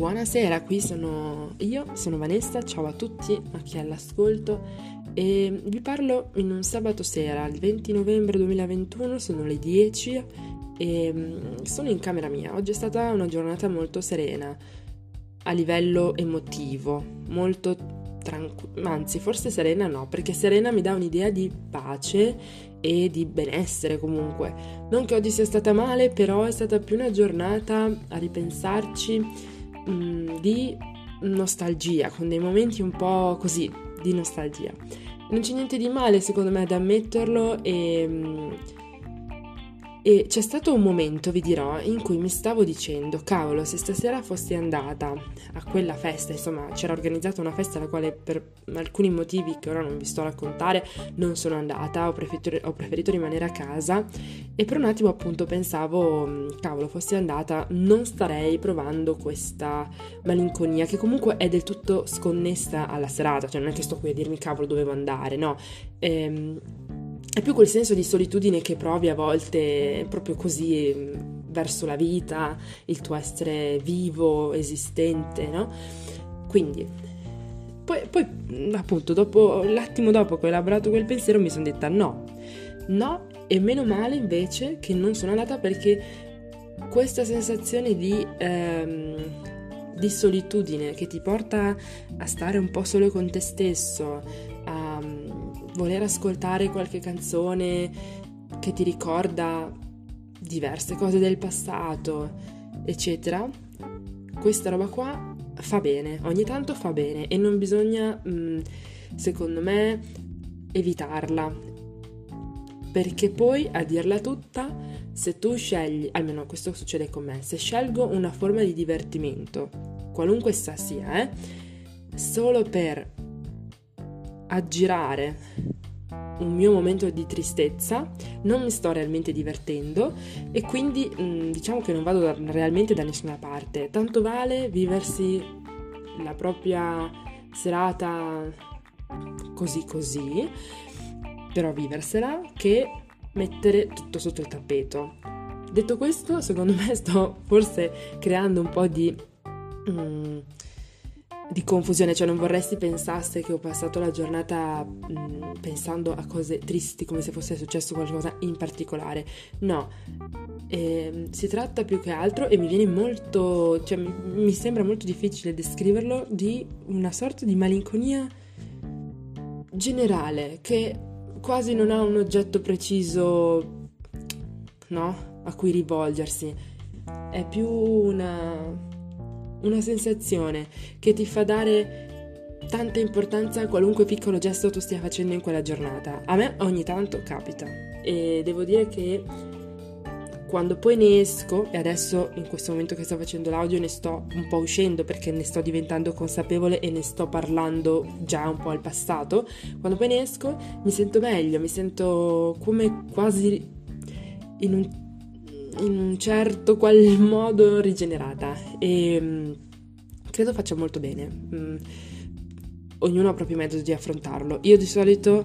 Buonasera, qui sono io, sono Vanessa, ciao a tutti, a chi è all'ascolto e vi parlo in un sabato sera, il 20 novembre 2021, sono le 10 e mm, sono in camera mia. Oggi è stata una giornata molto serena a livello emotivo, molto tranquilla, anzi forse serena no, perché serena mi dà un'idea di pace e di benessere comunque. Non che oggi sia stata male, però è stata più una giornata a ripensarci Mm, di nostalgia, con dei momenti un po' così di nostalgia. Non c'è niente di male secondo me ad ammetterlo e mm, e c'è stato un momento, vi dirò, in cui mi stavo dicendo, cavolo, se stasera fossi andata a quella festa, insomma, c'era organizzata una festa alla quale per alcuni motivi che ora non vi sto a raccontare non sono andata, ho preferito, ho preferito rimanere a casa e per un attimo appunto pensavo, cavolo, fossi andata, non starei provando questa malinconia che comunque è del tutto sconnessa alla serata, cioè non è che sto qui a dirmi cavolo dovevo andare, no. Ehm, è più quel senso di solitudine che provi a volte proprio così verso la vita, il tuo essere vivo, esistente, no? Quindi, poi, poi appunto, dopo, l'attimo dopo che ho elaborato quel pensiero mi sono detta no, no, e meno male invece che non sono andata perché questa sensazione di, ehm, di solitudine che ti porta a stare un po' solo con te stesso, voler ascoltare qualche canzone che ti ricorda diverse cose del passato, eccetera, questa roba qua fa bene, ogni tanto fa bene e non bisogna, mm, secondo me, evitarla. Perché poi, a dirla tutta, se tu scegli, almeno questo succede con me, se scelgo una forma di divertimento, qualunque essa sia, eh, solo per aggirare un mio momento di tristezza, non mi sto realmente divertendo e quindi mh, mm, diciamo che non vado realmente da nessuna parte. Tanto vale viversi la propria serata così così, però viversela, che mettere tutto sotto il tappeto. Detto questo, secondo me sto forse creando un po' di... Mm, di confusione, cioè non vorresti pensasse che ho passato la giornata mh, mm, pensando a cose tristi come se fosse successo qualcosa in particolare. No, eh, si tratta più che altro e mi viene molto, cioè mi, mi sembra molto difficile descriverlo di una sorta di malinconia generale che quasi non ha un oggetto preciso, no, a cui rivolgersi. È più una una sensazione che ti fa dare tanta importanza a qualunque piccolo gesto tu stia facendo in quella giornata. A me ogni tanto capita e devo dire che quando poi ne esco, e adesso in questo momento che sto facendo l'audio ne sto un po' uscendo perché ne sto diventando consapevole e ne sto parlando già un po' al passato, quando poi ne esco mi sento meglio, mi sento come quasi in un in un certo qual modo rigenerata e mm, credo faccia molto bene. Mm, ognuno ha proprio metodo di affrontarlo. Io di solito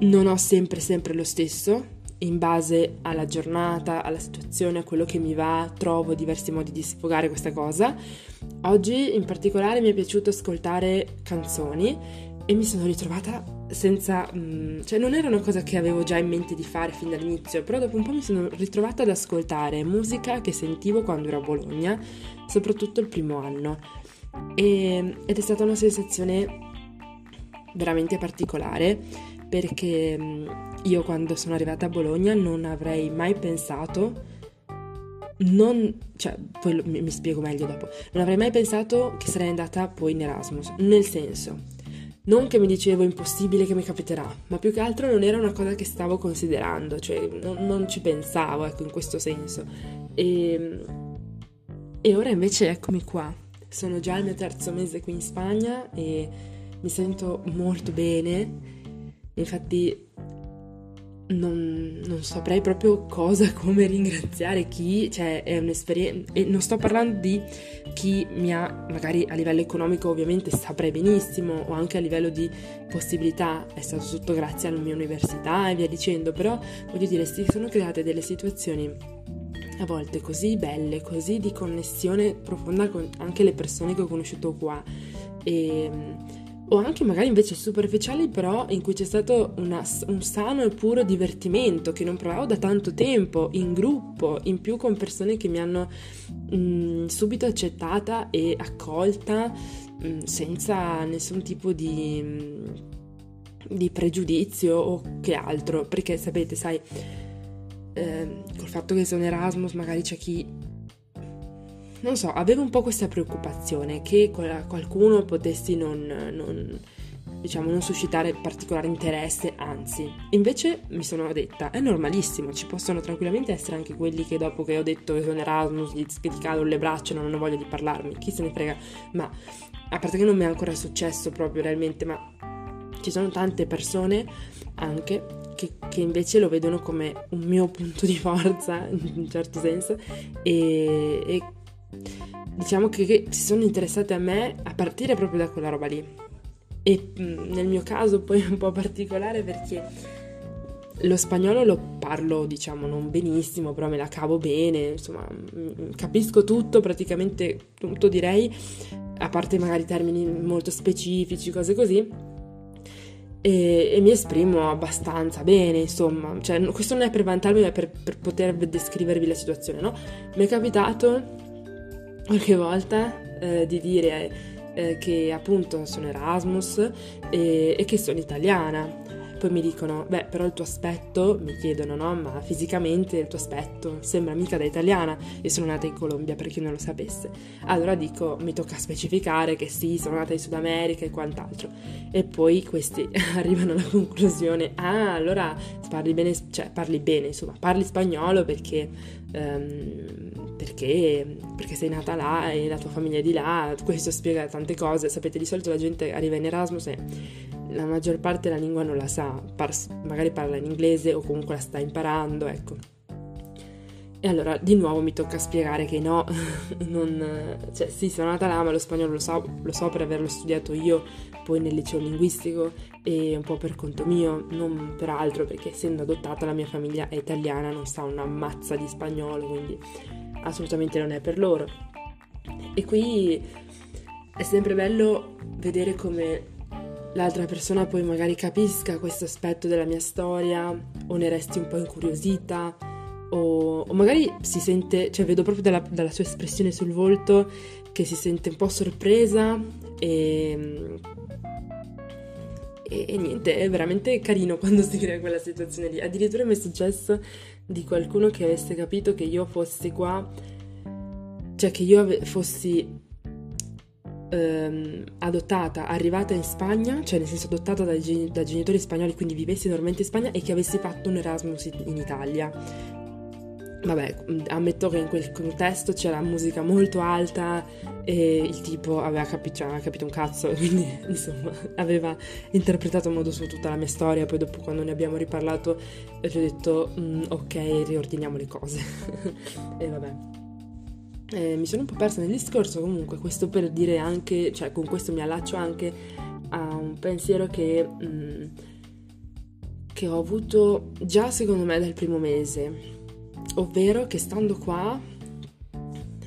non ho sempre sempre lo stesso, in base alla giornata, alla situazione, a quello che mi va, trovo diversi modi di sfogare questa cosa. Oggi in particolare mi è piaciuto ascoltare canzoni e mi sono ritrovata senza... Mm, cioè non era una cosa che avevo già in mente di fare fin dall'inizio, però dopo un po' mi sono ritrovata ad ascoltare musica che sentivo quando ero a Bologna, soprattutto il primo anno. E, ed è stata una sensazione veramente particolare perché mm, io quando sono arrivata a Bologna non avrei mai pensato non, cioè, poi mi, mi, spiego meglio dopo. Non avrei mai pensato che sarei andata poi in Erasmus. Nel senso, non che mi dicevo impossibile che mi capiterà, ma più che altro non era una cosa che stavo considerando, cioè non, non ci pensavo, ecco, in questo senso. E, e ora invece eccomi qua. Sono già il mio terzo mese qui in Spagna e mi sento molto bene. Infatti non, non, saprei proprio cosa, come ringraziare chi, cioè è un'esperienza, e non sto parlando di chi mi ha, magari a livello economico ovviamente saprei benissimo, o anche a livello di possibilità, è stato tutto grazie alla mia università e via dicendo, però voglio dire, si sono create delle situazioni a volte così belle, così di connessione profonda con anche le persone che ho conosciuto qua. E, o anche magari invece superficiali, però in cui c'è stato una, un sano e puro divertimento che non provavo da tanto tempo, in gruppo, in più con persone che mi hanno mh, mm, subito accettata e accolta mh, mm, senza nessun tipo di, mm, di pregiudizio o che altro, perché sapete, sai eh, col fatto che sono Erasmus magari c'è chi non so, avevo un po' questa preoccupazione che qualcuno potessi non, non, diciamo, non suscitare particolare interesse, anzi, invece mi sono detta, è normalissimo, ci possono tranquillamente essere anche quelli che dopo che ho detto che sono Erasmus gli, gli cadono le braccia non hanno voglia di parlarmi, chi se ne frega, ma a parte che non mi è ancora successo proprio realmente, ma ci sono tante persone anche che, che, invece lo vedono come un mio punto di forza in un certo senso e, e diciamo che, che, si sono interessate a me a partire proprio da quella roba lì. E nel mio caso poi è un po' particolare perché lo spagnolo lo parlo diciamo non benissimo però me la cavo bene insomma mm, capisco tutto praticamente tutto direi a parte magari termini molto specifici cose così. E, e, mi esprimo abbastanza bene, insomma, cioè, questo non è per vantarmi, ma per, per poter descrivervi la situazione, no? Mi è capitato qualche volta eh, di dire eh, che appunto sono Erasmus e, e che sono italiana poi mi dicono, beh, però il tuo aspetto, mi chiedono, no? Ma fisicamente il tuo aspetto sembra mica da italiana e sono nata in Colombia per chi non lo sapesse. Allora dico, mi tocca specificare che sì, sono nata in Sud America e quant'altro. E poi questi arrivano alla conclusione, ah, allora parli bene, cioè parli bene, insomma, parli spagnolo perché, um, perché, perché sei nata là e la tua famiglia è di là, questo spiega tante cose. Sapete, di solito la gente arriva in Erasmus e la maggior parte la lingua non la sa, par- magari parla in inglese o comunque la sta imparando, ecco. E allora di nuovo mi tocca spiegare che no, non, cioè sì, sono nata là, ma lo spagnolo lo so, lo so per averlo studiato io poi nel liceo linguistico e un po' per conto mio, non per altro, perché essendo adottata la mia famiglia è italiana, non sa una mazza di spagnolo, quindi assolutamente non è per loro. E qui è sempre bello vedere come l'altra persona poi magari capisca questo aspetto della mia storia o ne resti un po' incuriosita o, o magari si sente, cioè vedo proprio dalla, dalla, sua espressione sul volto che si sente un po' sorpresa e, e, e niente, è veramente carino quando si crea quella situazione lì. Addirittura mi è successo di qualcuno che avesse capito che io fossi qua, cioè che io ave- fossi ehm, adottata, arrivata in Spagna, cioè nel senso adottata da, gen- da, genitori spagnoli, quindi vivessi normalmente in Spagna e che avessi fatto un Erasmus in, in Italia. Vabbè, ammetto che in quel contesto c'era musica molto alta e il tipo aveva, capi- cioè, aveva capito un cazzo, quindi insomma aveva interpretato a modo suo tutta la mia storia. Poi dopo quando ne abbiamo riparlato gli ho detto ok, riordiniamo le cose. e vabbè. Eh, mi sono un po' persa nel discorso, comunque questo per dire anche, cioè con questo mi allaccio anche a un pensiero che, mh, che ho avuto già secondo me dal primo mese, ovvero che stando qua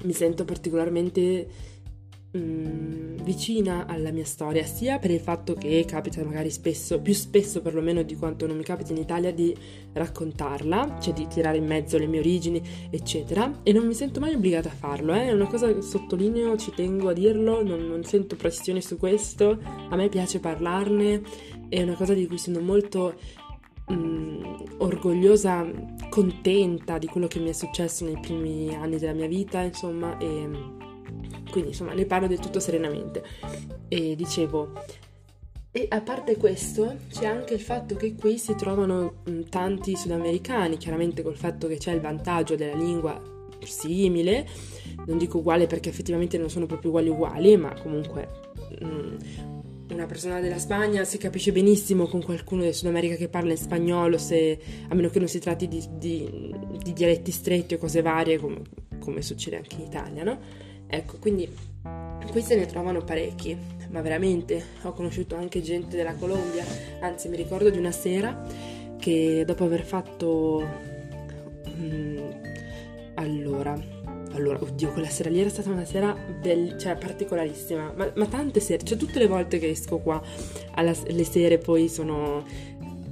mi sento particolarmente mh, mm, vicina alla mia storia, sia per il fatto che capita magari spesso, più spesso perlomeno di quanto non mi capita in Italia, di raccontarla, cioè di tirare in mezzo le mie origini, eccetera, e non mi sento mai obbligata a farlo, eh? è una cosa che sottolineo, ci tengo a dirlo, non, non sento pressione su questo, a me piace parlarne, è una cosa di cui sono molto mm, orgogliosa, contenta di quello che mi è successo nei primi anni della mia vita, insomma, e quindi insomma ne parlo del tutto serenamente. E dicevo, e a parte questo c'è anche il fatto che qui si trovano tanti sudamericani, chiaramente col fatto che c'è il vantaggio della lingua simile, non dico uguale perché effettivamente non sono proprio uguali uguali, ma comunque una persona della Spagna si capisce benissimo con qualcuno del Sud America che parla in spagnolo, se, a meno che non si tratti di, di, di dialetti stretti o cose varie come, come succede anche in Italia, no? Ecco, quindi qui se ne trovano parecchi, ma veramente ho conosciuto anche gente della Colombia, anzi mi ricordo di una sera che dopo aver fatto um, allora, allora, oddio, quella sera lì era stata una sera bell- cioè, particolarissima, ma, ma, tante sere, cioè tutte le volte che esco qua, alla, le sere poi sono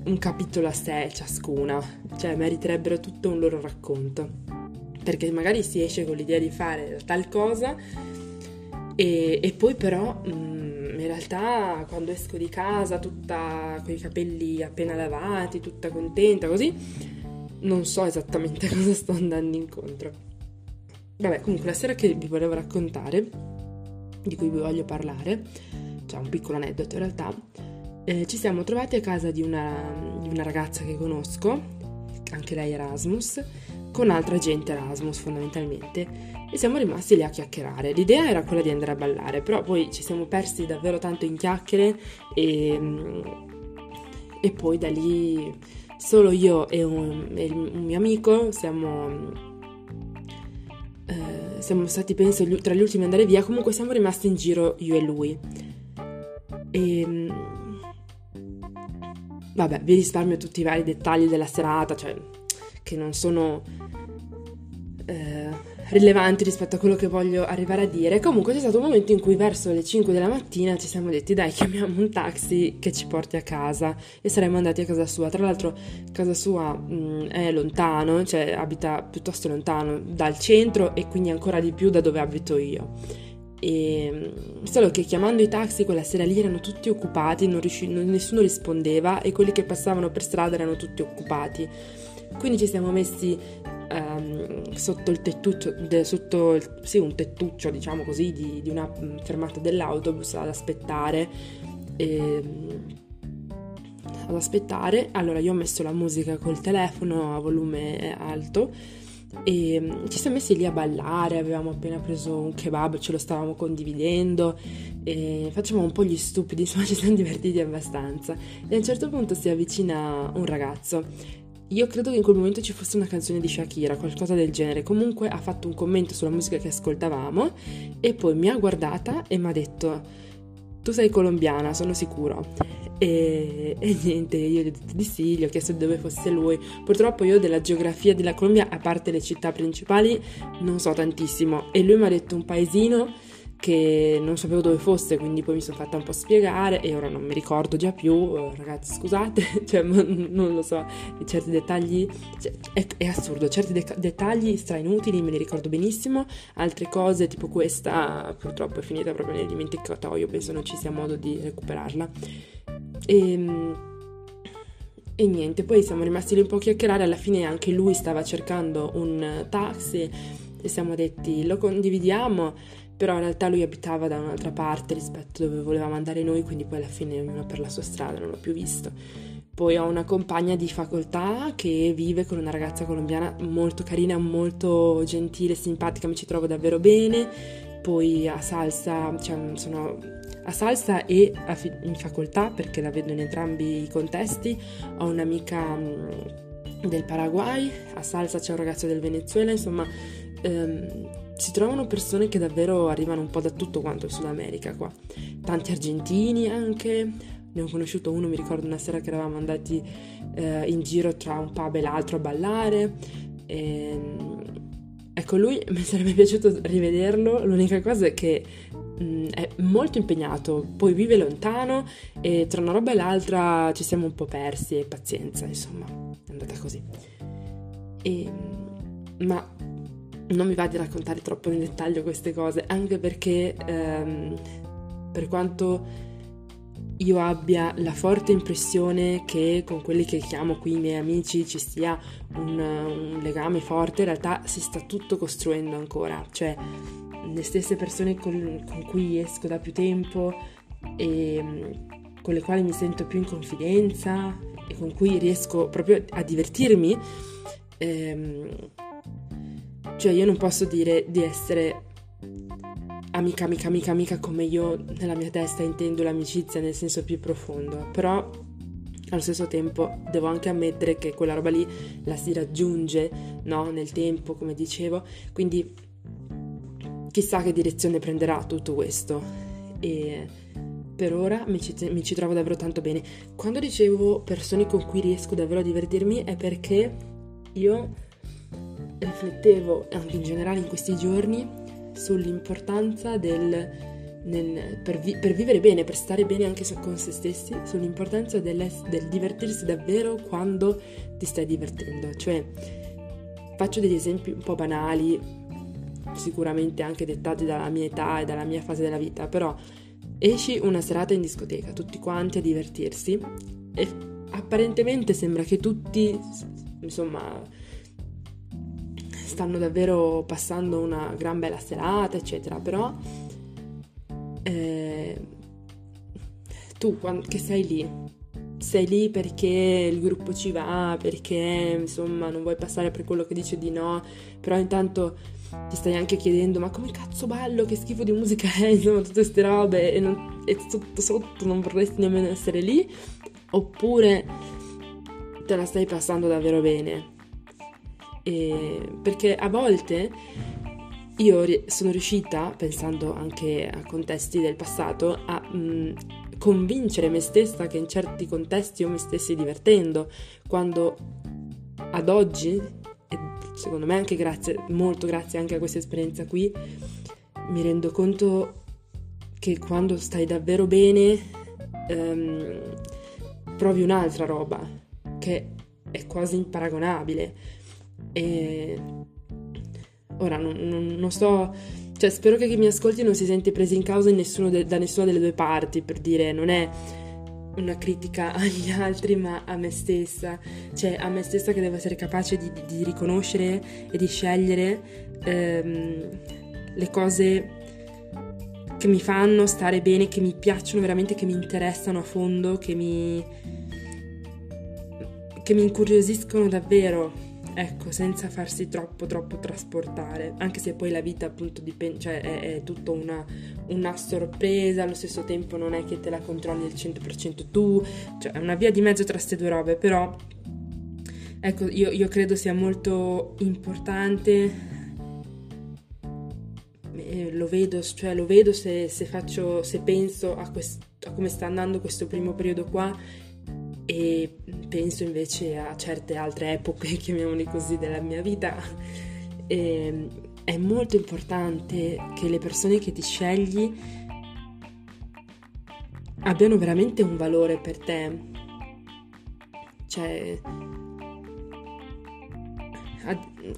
un capitolo a sé ciascuna, cioè meriterebbero tutto un loro racconto, perché magari si esce con l'idea di fare tal cosa e, e poi però... Mh, mm, in realtà quando esco di casa tutta con i capelli appena lavati, tutta contenta così, non so esattamente cosa sto andando incontro. Vabbè, comunque la sera che vi volevo raccontare, di cui vi voglio parlare, cioè un piccolo aneddoto in realtà, eh, ci siamo trovati a casa di una, di una ragazza che conosco, anche lei Erasmus, con altra gente Erasmus fondamentalmente, e siamo rimasti lì a chiacchierare. L'idea era quella di andare a ballare, però poi ci siamo persi davvero tanto in chiacchiere e, e poi da lì solo io e un, e un mio amico siamo siamo stati penso tra gli ultimi ad andare via, comunque siamo rimasti in giro io e lui. E ehm, vabbè, vi risparmio tutti i vari dettagli della serata, cioè che non sono eh, rilevanti rispetto a quello che voglio arrivare a dire. Comunque c'è stato un momento in cui verso le 5 della mattina ci siamo detti dai chiamiamo un taxi che ci porti a casa e saremmo andati a casa sua. Tra l'altro casa sua mh, mm, è lontano, cioè abita piuttosto lontano dal centro e quindi ancora di più da dove abito io. E, mm, solo che chiamando i taxi quella sera lì erano tutti occupati, riusci- nessuno rispondeva e quelli che passavano per strada erano tutti occupati. Quindi ci siamo messi um, sotto il tettuccio, de, sotto il, sì, un tettuccio, diciamo così, di, di, una mm, fermata dell'autobus ad aspettare. Ehm, ad aspettare. Allora io ho messo la musica col telefono a volume alto e mm, ci siamo messi lì a ballare, avevamo appena preso un kebab, ce lo stavamo condividendo e facciamo un po' gli stupidi, insomma ci siamo divertiti abbastanza. E a un certo punto si avvicina un ragazzo io credo che in quel momento ci fosse una canzone di Shakira, qualcosa del genere. Comunque ha fatto un commento sulla musica che ascoltavamo e poi mi ha guardata e mi ha detto: Tu sei colombiana, sono sicuro. E, e, niente, io gli ho detto di sì, gli ho chiesto dove fosse lui. Purtroppo io della geografia della Colombia, a parte le città principali, non so tantissimo. E lui mi ha detto un paesino che non sapevo dove fosse, quindi poi mi sono fatta un po' spiegare e ora non mi ricordo già più, oh, ragazzi scusate, cioè non lo so, certi dettagli, cioè, è, è, assurdo, certi de- dettagli stra inutili me li ricordo benissimo, altre cose tipo questa purtroppo è finita proprio nel dimenticatoio, penso non ci sia modo di recuperarla. E, ehm, e niente, poi siamo rimasti lì un po' a chiacchierare, alla fine anche lui stava cercando un taxi e siamo detti lo condividiamo però in realtà lui abitava da un'altra parte rispetto dove volevamo andare noi, quindi poi alla fine ognuno per la sua strada, non l'ho più visto. Poi ho una compagna di facoltà che vive con una ragazza colombiana molto carina, molto gentile, simpatica, mi ci trovo davvero bene. Poi a Salsa, cioè sono a Salsa e a fi- in facoltà perché la vedo in entrambi i contesti. Ho un'amica mh, del Paraguay, a Salsa c'è un ragazzo del Venezuela, insomma... Um, si trovano persone che davvero arrivano un po' da tutto quanto il Sud America qua. Tanti argentini anche, ne ho conosciuto uno, mi ricordo una sera che eravamo andati eh, in giro tra un pub e l'altro a ballare. E, ehm, ecco, lui mi sarebbe piaciuto rivederlo, l'unica cosa è che mh, mm, è molto impegnato, poi vive lontano e tra una roba e l'altra ci siamo un po' persi e pazienza, insomma, è andata così. E, ehm, ma non mi va di raccontare troppo nel dettaglio queste cose, anche perché ehm, per quanto io abbia la forte impressione che con quelli che chiamo qui i miei amici ci sia un, un legame forte, in realtà si sta tutto costruendo ancora, cioè le stesse persone con, con cui esco da più tempo e con le quali mi sento più in confidenza e con cui riesco proprio a divertirmi. Ehm, cioè io non posso dire di essere amica, amica, amica, amica come io nella mia testa intendo l'amicizia nel senso più profondo, però allo stesso tempo devo anche ammettere che quella roba lì la si raggiunge, no? Nel tempo, come dicevo, quindi chissà che direzione prenderà tutto questo. E per ora mi ci, mi ci trovo davvero tanto bene. Quando dicevo persone con cui riesco davvero a divertirmi è perché io riflettevo anche in generale in questi giorni sull'importanza del, nel, per, vi, per, vivere bene, per stare bene anche con se stessi, sull'importanza del divertirsi davvero quando ti stai divertendo. Cioè, faccio degli esempi un po' banali, sicuramente anche dettati dalla mia età e dalla mia fase della vita, però esci una serata in discoteca, tutti quanti a divertirsi e apparentemente sembra che tutti, insomma, stanno davvero passando una gran bella serata, eccetera, però eh, tu che sei lì, sei lì perché il gruppo ci va, perché insomma non vuoi passare per quello che dice di no, però intanto ti stai anche chiedendo ma come cazzo ballo, che schifo di musica è, insomma tutte queste robe e, non, e sotto sotto non vorresti nemmeno essere lì, oppure te la stai passando davvero bene. E perché a volte io sono riuscita, pensando anche a contesti del passato, a mh, convincere me stessa che in certi contesti io mi stessi divertendo, quando ad oggi, e secondo me anche grazie, molto grazie anche a questa esperienza qui, mi rendo conto che quando stai davvero bene um, provi un'altra roba, che è quasi imparagonabile. E ora non, non, non sto cioè, spero che chi mi ascolti non si sente preso in causa in de- da nessuna delle due parti, per dire, non è una critica agli altri, ma a me stessa. Cioè, a me stessa che devo essere capace di, di riconoscere e di scegliere ehm, le cose che mi fanno stare bene, che mi piacciono veramente, che mi interessano a fondo, che mi, che mi incuriosiscono davvero ecco, senza farsi troppo troppo trasportare, anche se poi la vita appunto dipende, cioè è, è tutta una, una, sorpresa, allo stesso tempo non è che te la controlli al 100% tu, cioè è una via di mezzo tra queste due robe, però ecco, io, io credo sia molto importante lo vedo, cioè lo vedo se, se, faccio, se penso a, quest, a come sta andando questo primo periodo qua e penso invece a certe altre epoche, chiamiamole così, della mia vita. E ehm, è molto importante che le persone che ti scegli abbiano veramente un valore per te. Cioè,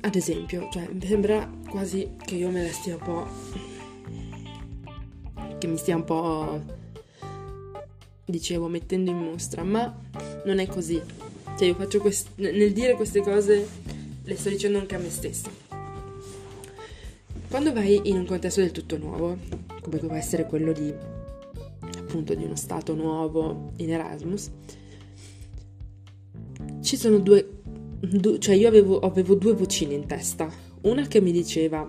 ad, esempio, cioè, mi sembra quasi che io me la stia un po'... che mi stia un po' dicevo, mettendo in mostra, ma non è così. Cioè, io faccio quest- nel dire queste cose le sto dicendo anche a me stessa. Quando vai in un contesto del tutto nuovo, come può essere quello di appunto di uno stato nuovo in Erasmus, ci sono due, due cioè io avevo, avevo due vocine in testa. Una che mi diceva,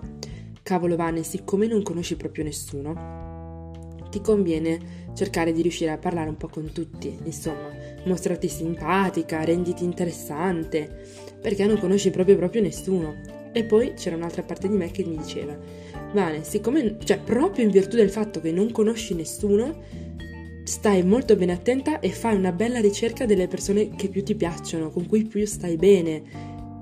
cavolo Vane, siccome non conosci proprio nessuno, ti conviene cercare di riuscire a parlare un po' con tutti, insomma, mostrati simpatica, renditi interessante, perché non conosci proprio proprio nessuno. E poi c'era un'altra parte di me che mi diceva, Vane, siccome, cioè proprio in virtù del fatto che non conosci nessuno, stai molto bene attenta e fai una bella ricerca delle persone che più ti piacciono, con cui più stai bene.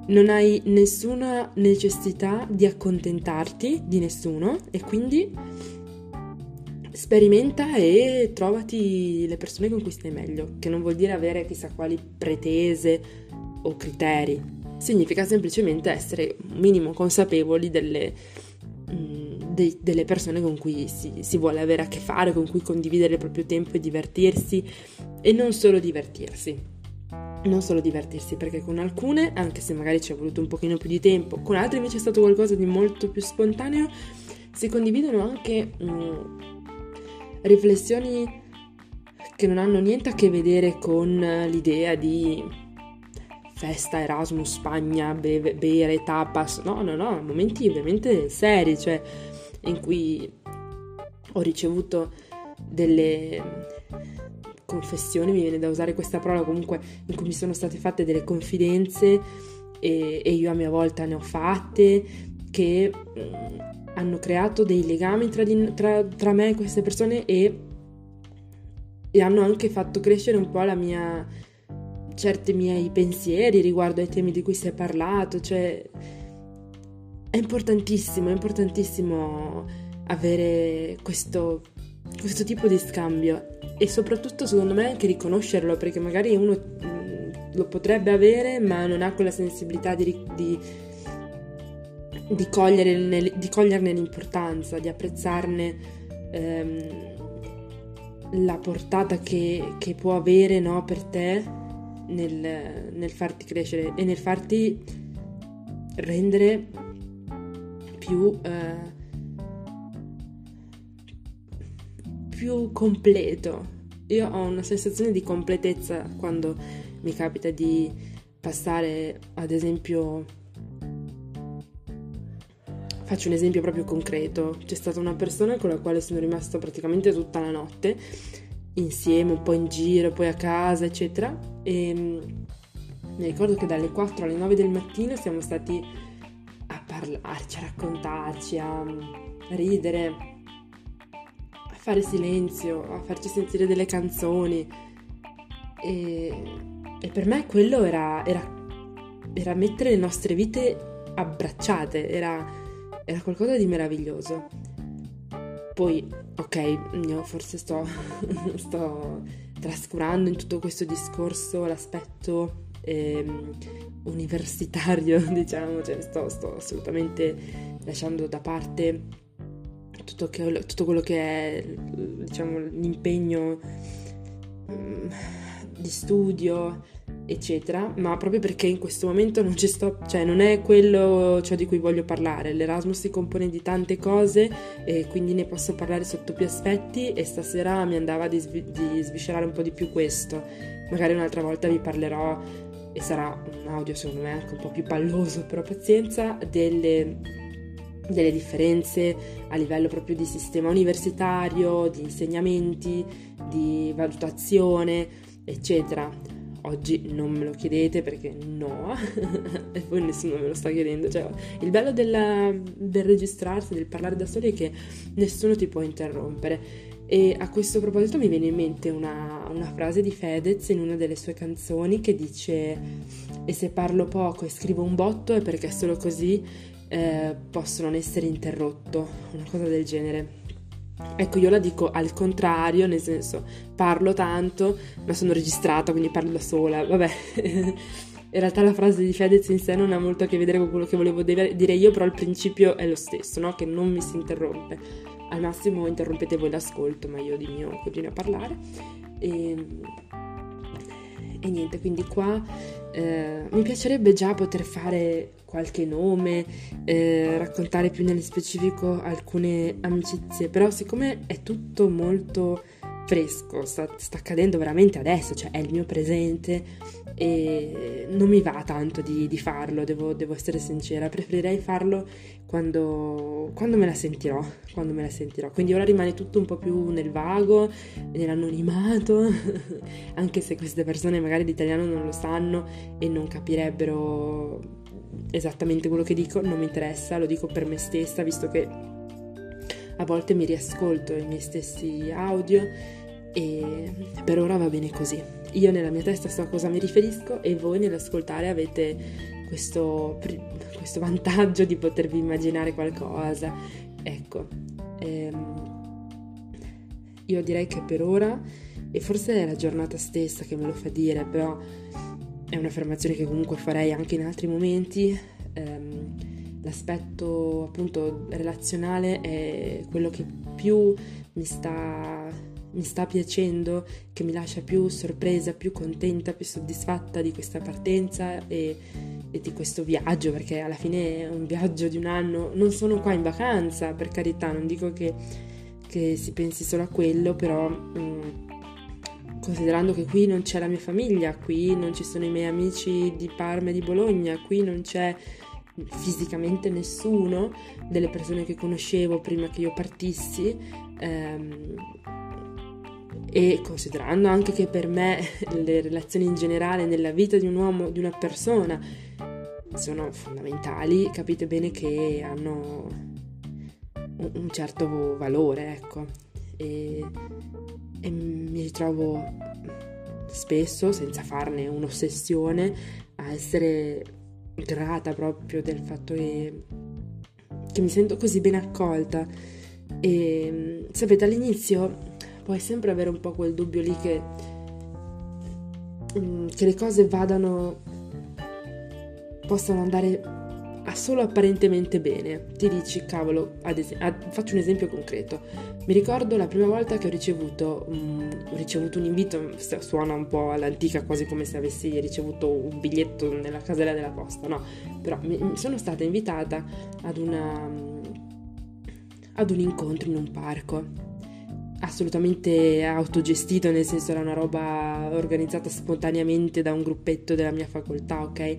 Non hai nessuna necessità di accontentarti di nessuno e quindi sperimenta e trovati le persone con cui stai meglio, che non vuol dire avere chissà quali pretese o criteri, significa semplicemente essere un minimo consapevoli delle, mh, mm, de, delle persone con cui si, si vuole avere a che fare, con cui condividere il proprio tempo e divertirsi. E non solo divertirsi. Non solo divertirsi, perché con alcune, anche se magari ci è voluto un pochino più di tempo, con altre invece è stato qualcosa di molto più spontaneo, si condividono anche mh, mm, riflessioni che non hanno niente a che vedere con l'idea di festa, Erasmus, Spagna, beve, bere, tapas, no, no, no, momenti ovviamente seri, cioè in cui ho ricevuto delle confessioni, mi viene da usare questa parola comunque, in cui mi sono state fatte delle confidenze e, e io a mia volta ne ho fatte, che mm, hanno creato dei legami tra, di, tra, tra me e queste persone e, e, hanno anche fatto crescere un po' la mia certi miei pensieri riguardo ai temi di cui si è parlato, cioè è importantissimo, è importantissimo avere questo, questo tipo di scambio e soprattutto secondo me anche riconoscerlo perché magari uno mm, lo potrebbe avere ma non ha quella sensibilità di, di, di, cogliere, di coglierne l'importanza, di apprezzarne ehm, la portata che, che può avere no, per te nel, nel farti crescere e nel farti rendere più, eh, più completo. Io ho una sensazione di completezza quando mi capita di passare, ad esempio, faccio un esempio proprio concreto. C'è stata una persona con la quale sono rimasta praticamente tutta la notte, insieme, un po' in giro, poi a casa, eccetera. E mm, mi ricordo che dalle 4 alle 9 del mattino siamo stati a parlarci, a raccontarci, a ridere, a fare silenzio, a farci sentire delle canzoni. E, e per me quello era, era, era, mettere le nostre vite abbracciate, era, era qualcosa di meraviglioso. Poi, ok, io forse sto, sto trascurando in tutto questo discorso l'aspetto ehm, universitario, diciamo, cioè sto, sto, assolutamente lasciando da parte tutto, che, tutto quello che è, diciamo, l'impegno um, di studio, eccetera, ma proprio perché in questo momento non ci sto, cioè non è quello ciò di cui voglio parlare. L'Erasmus si compone di tante cose e quindi ne posso parlare sotto più aspetti e stasera mi andava di, di sviscerare un po' di più questo. Magari un'altra volta vi parlerò e sarà un audio secondo me anche un po' più palloso, però pazienza, delle, delle differenze a livello proprio di sistema universitario, di insegnamenti, di valutazione, eccetera. Oggi non me lo chiedete perché no, e poi nessuno me lo sta chiedendo. Cioè, il bello della, del registrarsi, del parlare da soli è che nessuno ti può interrompere e a questo proposito mi viene in mente una, una, frase di Fedez in una delle sue canzoni che dice e se parlo poco e scrivo un botto è perché solo così eh, posso non essere interrotto, una cosa del genere. Ecco, io la dico al contrario, nel senso parlo tanto, ma sono registrata, quindi parlo da sola, vabbè. in realtà la frase di Fedez in sé non ha molto a che vedere con quello che volevo dire io, però il principio è lo stesso, no? Che non mi si interrompe al massimo interrompete voi l'ascolto, ma io di mio continuo a parlare. E, e niente, quindi qua eh, mi piacerebbe già poter fare qualche nome, eh, raccontare più nello specifico alcune amicizie, però siccome è tutto molto fresco, sta, sta accadendo veramente adesso, cioè è il mio presente e non mi va tanto di, di farlo, devo, devo, essere sincera, preferirei farlo quando, quando, me la sentirò, quando me la sentirò. Quindi ora rimane tutto un po' più nel vago, nell'anonimato, anche se queste persone magari l'italiano non lo sanno e non capirebbero esattamente quello che dico, non mi interessa, lo dico per me stessa, visto che a volte mi riascolto i miei stessi audio e per ora va bene così. Io nella mia testa so a cosa mi riferisco e voi nell'ascoltare avete questo, questo vantaggio di potervi immaginare qualcosa. Ecco, ehm, io direi che per ora, e forse è la giornata stessa che me lo fa dire, però è un'affermazione che comunque farei anche in altri momenti, ehm, l'aspetto appunto relazionale è quello che più mi sta mi sta piacendo, che mi lascia più sorpresa, più contenta, più soddisfatta di questa partenza e, e, di questo viaggio, perché alla fine è un viaggio di un anno. Non sono qua in vacanza, per carità, non dico che, che si pensi solo a quello, però mh, mm, considerando che qui non c'è la mia famiglia, qui non ci sono i miei amici di Parma e di Bologna, qui non c'è fisicamente nessuno delle persone che conoscevo prima che io partissi. Ehm, e considerando anche che per me le relazioni in generale nella vita di un uomo, di una persona, sono fondamentali, capite bene che hanno un certo valore, ecco. E, e mi ritrovo spesso, senza farne un'ossessione, a essere grata proprio del fatto che che mi sento così ben accolta. E sapete, all'inizio puoi sempre avere un po' quel dubbio lì che, mm, che le cose vadano, possano andare solo apparentemente bene. Ti dici, cavolo, es- ad, faccio un esempio concreto. Mi ricordo la prima volta che ho ricevuto, um, ho ricevuto un invito, suona un po' all'antica, quasi come se avessi ricevuto un biglietto nella casella della posta, no? Però mi, sono stata invitata ad, una, ad un incontro in un parco assolutamente autogestito, nel senso era una roba organizzata spontaneamente da un gruppetto della mia facoltà, ok?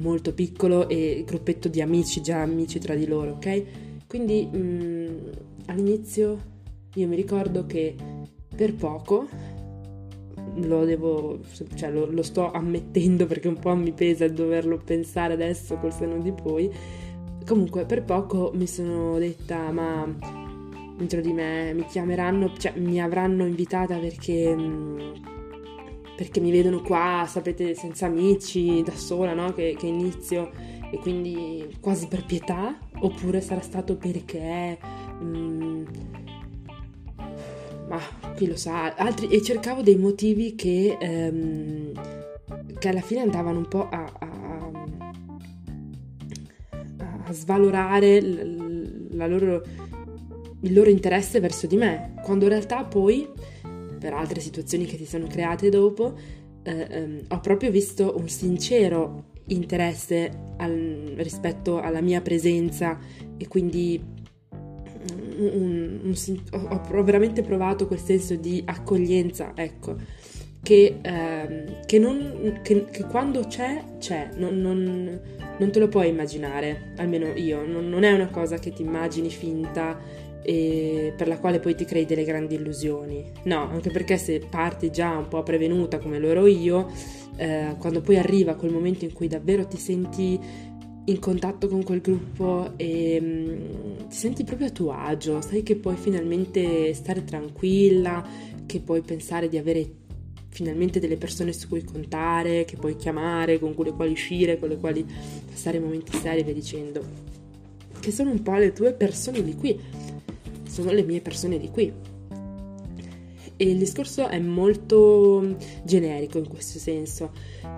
Molto piccolo e gruppetto di amici, già amici tra di loro, ok? Quindi mh, mm, all'inizio io mi ricordo che per poco lo devo, cioè lo, lo sto ammettendo perché un po' mi pesa doverlo pensare adesso col seno di poi. Comunque per poco mi sono detta ma dentro di me mi chiameranno, cioè mi avranno invitata perché, mm, perché mi vedono qua, sapete, senza amici, da sola, no? Che, che inizio e quindi quasi per pietà, oppure sarà stato perché... Mm, ma chi lo sa, altri, e cercavo dei motivi che, ehm, che alla fine andavano un po' a, a, a svalorare la loro il loro interesse verso di me, quando in realtà poi, per altre situazioni che si sono create dopo, eh, ehm, ho proprio visto un sincero interesse al, rispetto alla mia presenza e quindi un, un, un, ho, veramente provato quel senso di accoglienza, ecco, che, ehm, che, non, che, che, quando c'è, c'è, non, non, non, te lo puoi immaginare, almeno io, non è una cosa che ti immagini finta e per la quale poi ti crei delle grandi illusioni. No, anche perché se parti già un po' prevenuta come lo ero io, eh, quando poi arriva quel momento in cui davvero ti senti in contatto con quel gruppo e mh, mm, ti senti proprio a tuo agio, sai che puoi finalmente stare tranquilla, che puoi pensare di avere finalmente delle persone su cui contare, che puoi chiamare, con le quali uscire, con le quali passare momenti seri e via dicendo, che sono un po' le tue persone di qui sono le mie persone di qui. E il discorso è molto generico in questo senso,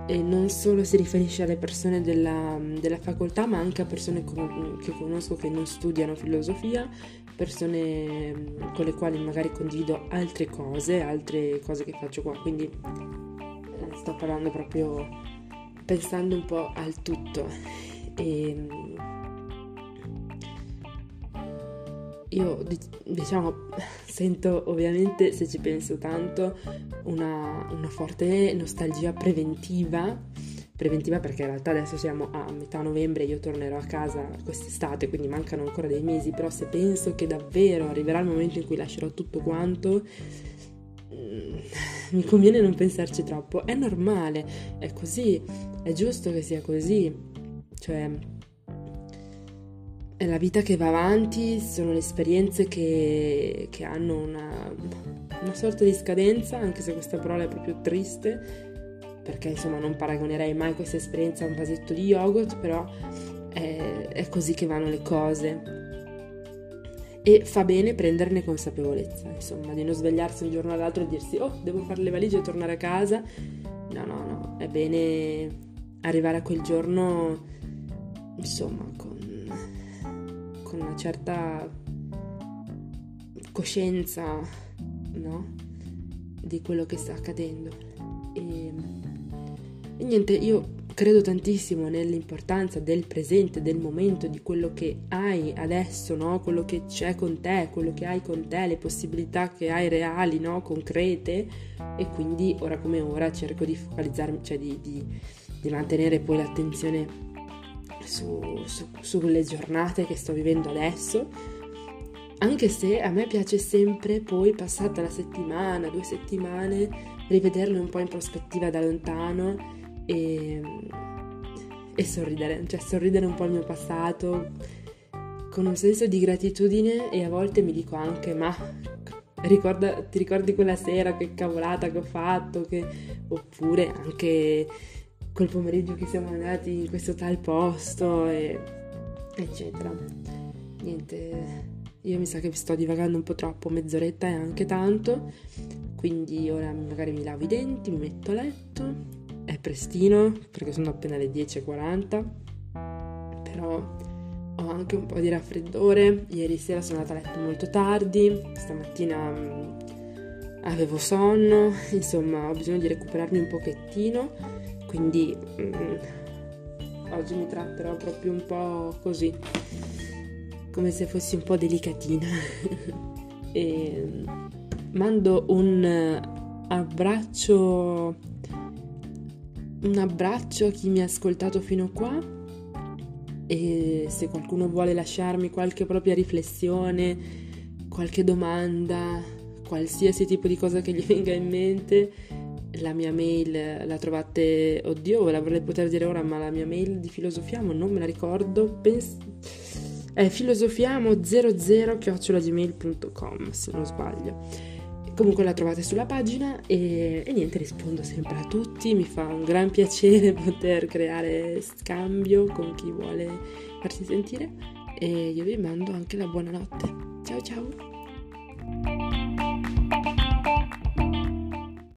e non solo si riferisce alle persone della, della facoltà, ma anche a persone con, che conosco che non studiano filosofia, persone con le quali magari condivido altre cose, altre cose che faccio qua. Quindi eh, sto parlando proprio pensando un po' al tutto. E, io diciamo sento ovviamente se ci penso tanto una, una, forte nostalgia preventiva preventiva perché in realtà adesso siamo a metà novembre io tornerò a casa quest'estate quindi mancano ancora dei mesi però se penso che davvero arriverà il momento in cui lascerò tutto quanto mm, mi conviene non pensarci troppo. È normale è così è giusto che sia così cioè è la vita che va avanti, sono le esperienze che, che hanno una, una, sorta di scadenza, anche se questa parola è proprio triste, perché insomma non paragonerei mai questa esperienza a un vasetto di yogurt, però è, è così che vanno le cose. E fa bene prenderne consapevolezza, insomma, di non svegliarsi un giorno all'altro e dirsi oh, devo fare le valigie e tornare a casa. No, no, no, è bene arrivare a quel giorno, insomma, con una certa coscienza no? di quello che sta accadendo. E, e niente, io credo tantissimo nell'importanza del presente, del momento, di quello che hai adesso, no? quello che c'è con te, quello che hai con te, le possibilità che hai reali, no? concrete e quindi ora come ora cerco di focalizzarmi, cioè di, di, di mantenere poi l'attenzione su, su, sulle giornate che sto vivendo adesso, anche se a me piace sempre poi, passata la settimana, due settimane, rivederle un po' in prospettiva da lontano e, e sorridere, cioè sorridere un po' al mio passato con un senso di gratitudine e a volte mi dico anche ma ricorda, ti ricordi quella sera che cavolata che ho fatto? Che... oppure anche quel pomeriggio che siamo andati in questo tal posto, e, eccetera. niente, io mi sa che sto divagando un po' troppo, mezz'oretta è anche tanto, quindi ora magari mi lavo i denti, mi metto a letto, è prestino perché sono appena le 10.40, però ho anche un po' di raffreddore, ieri sera sono andata a letto molto tardi, stamattina mh, avevo sonno, insomma ho bisogno di recuperarmi un pochettino, quindi mm, oggi mi tratterò proprio un po' così, come se fossi un po' delicatina. e mando un abbraccio un abbraccio a chi mi ha ascoltato fino qua e se qualcuno vuole lasciarmi qualche propria riflessione, qualche domanda, qualsiasi tipo di cosa che gli venga in mente, la mia mail la trovate, oddio, ve la vorrei poter dire ora, ma la mia mail di Filosofiamo non me la ricordo, pens- è filosofiamo00-gmail.com se non sbaglio. Comunque la trovate sulla pagina e, e, niente, rispondo sempre a tutti, mi fa un gran piacere poter creare scambio con chi vuole farsi sentire e io vi mando anche la buonanotte. Ciao ciao!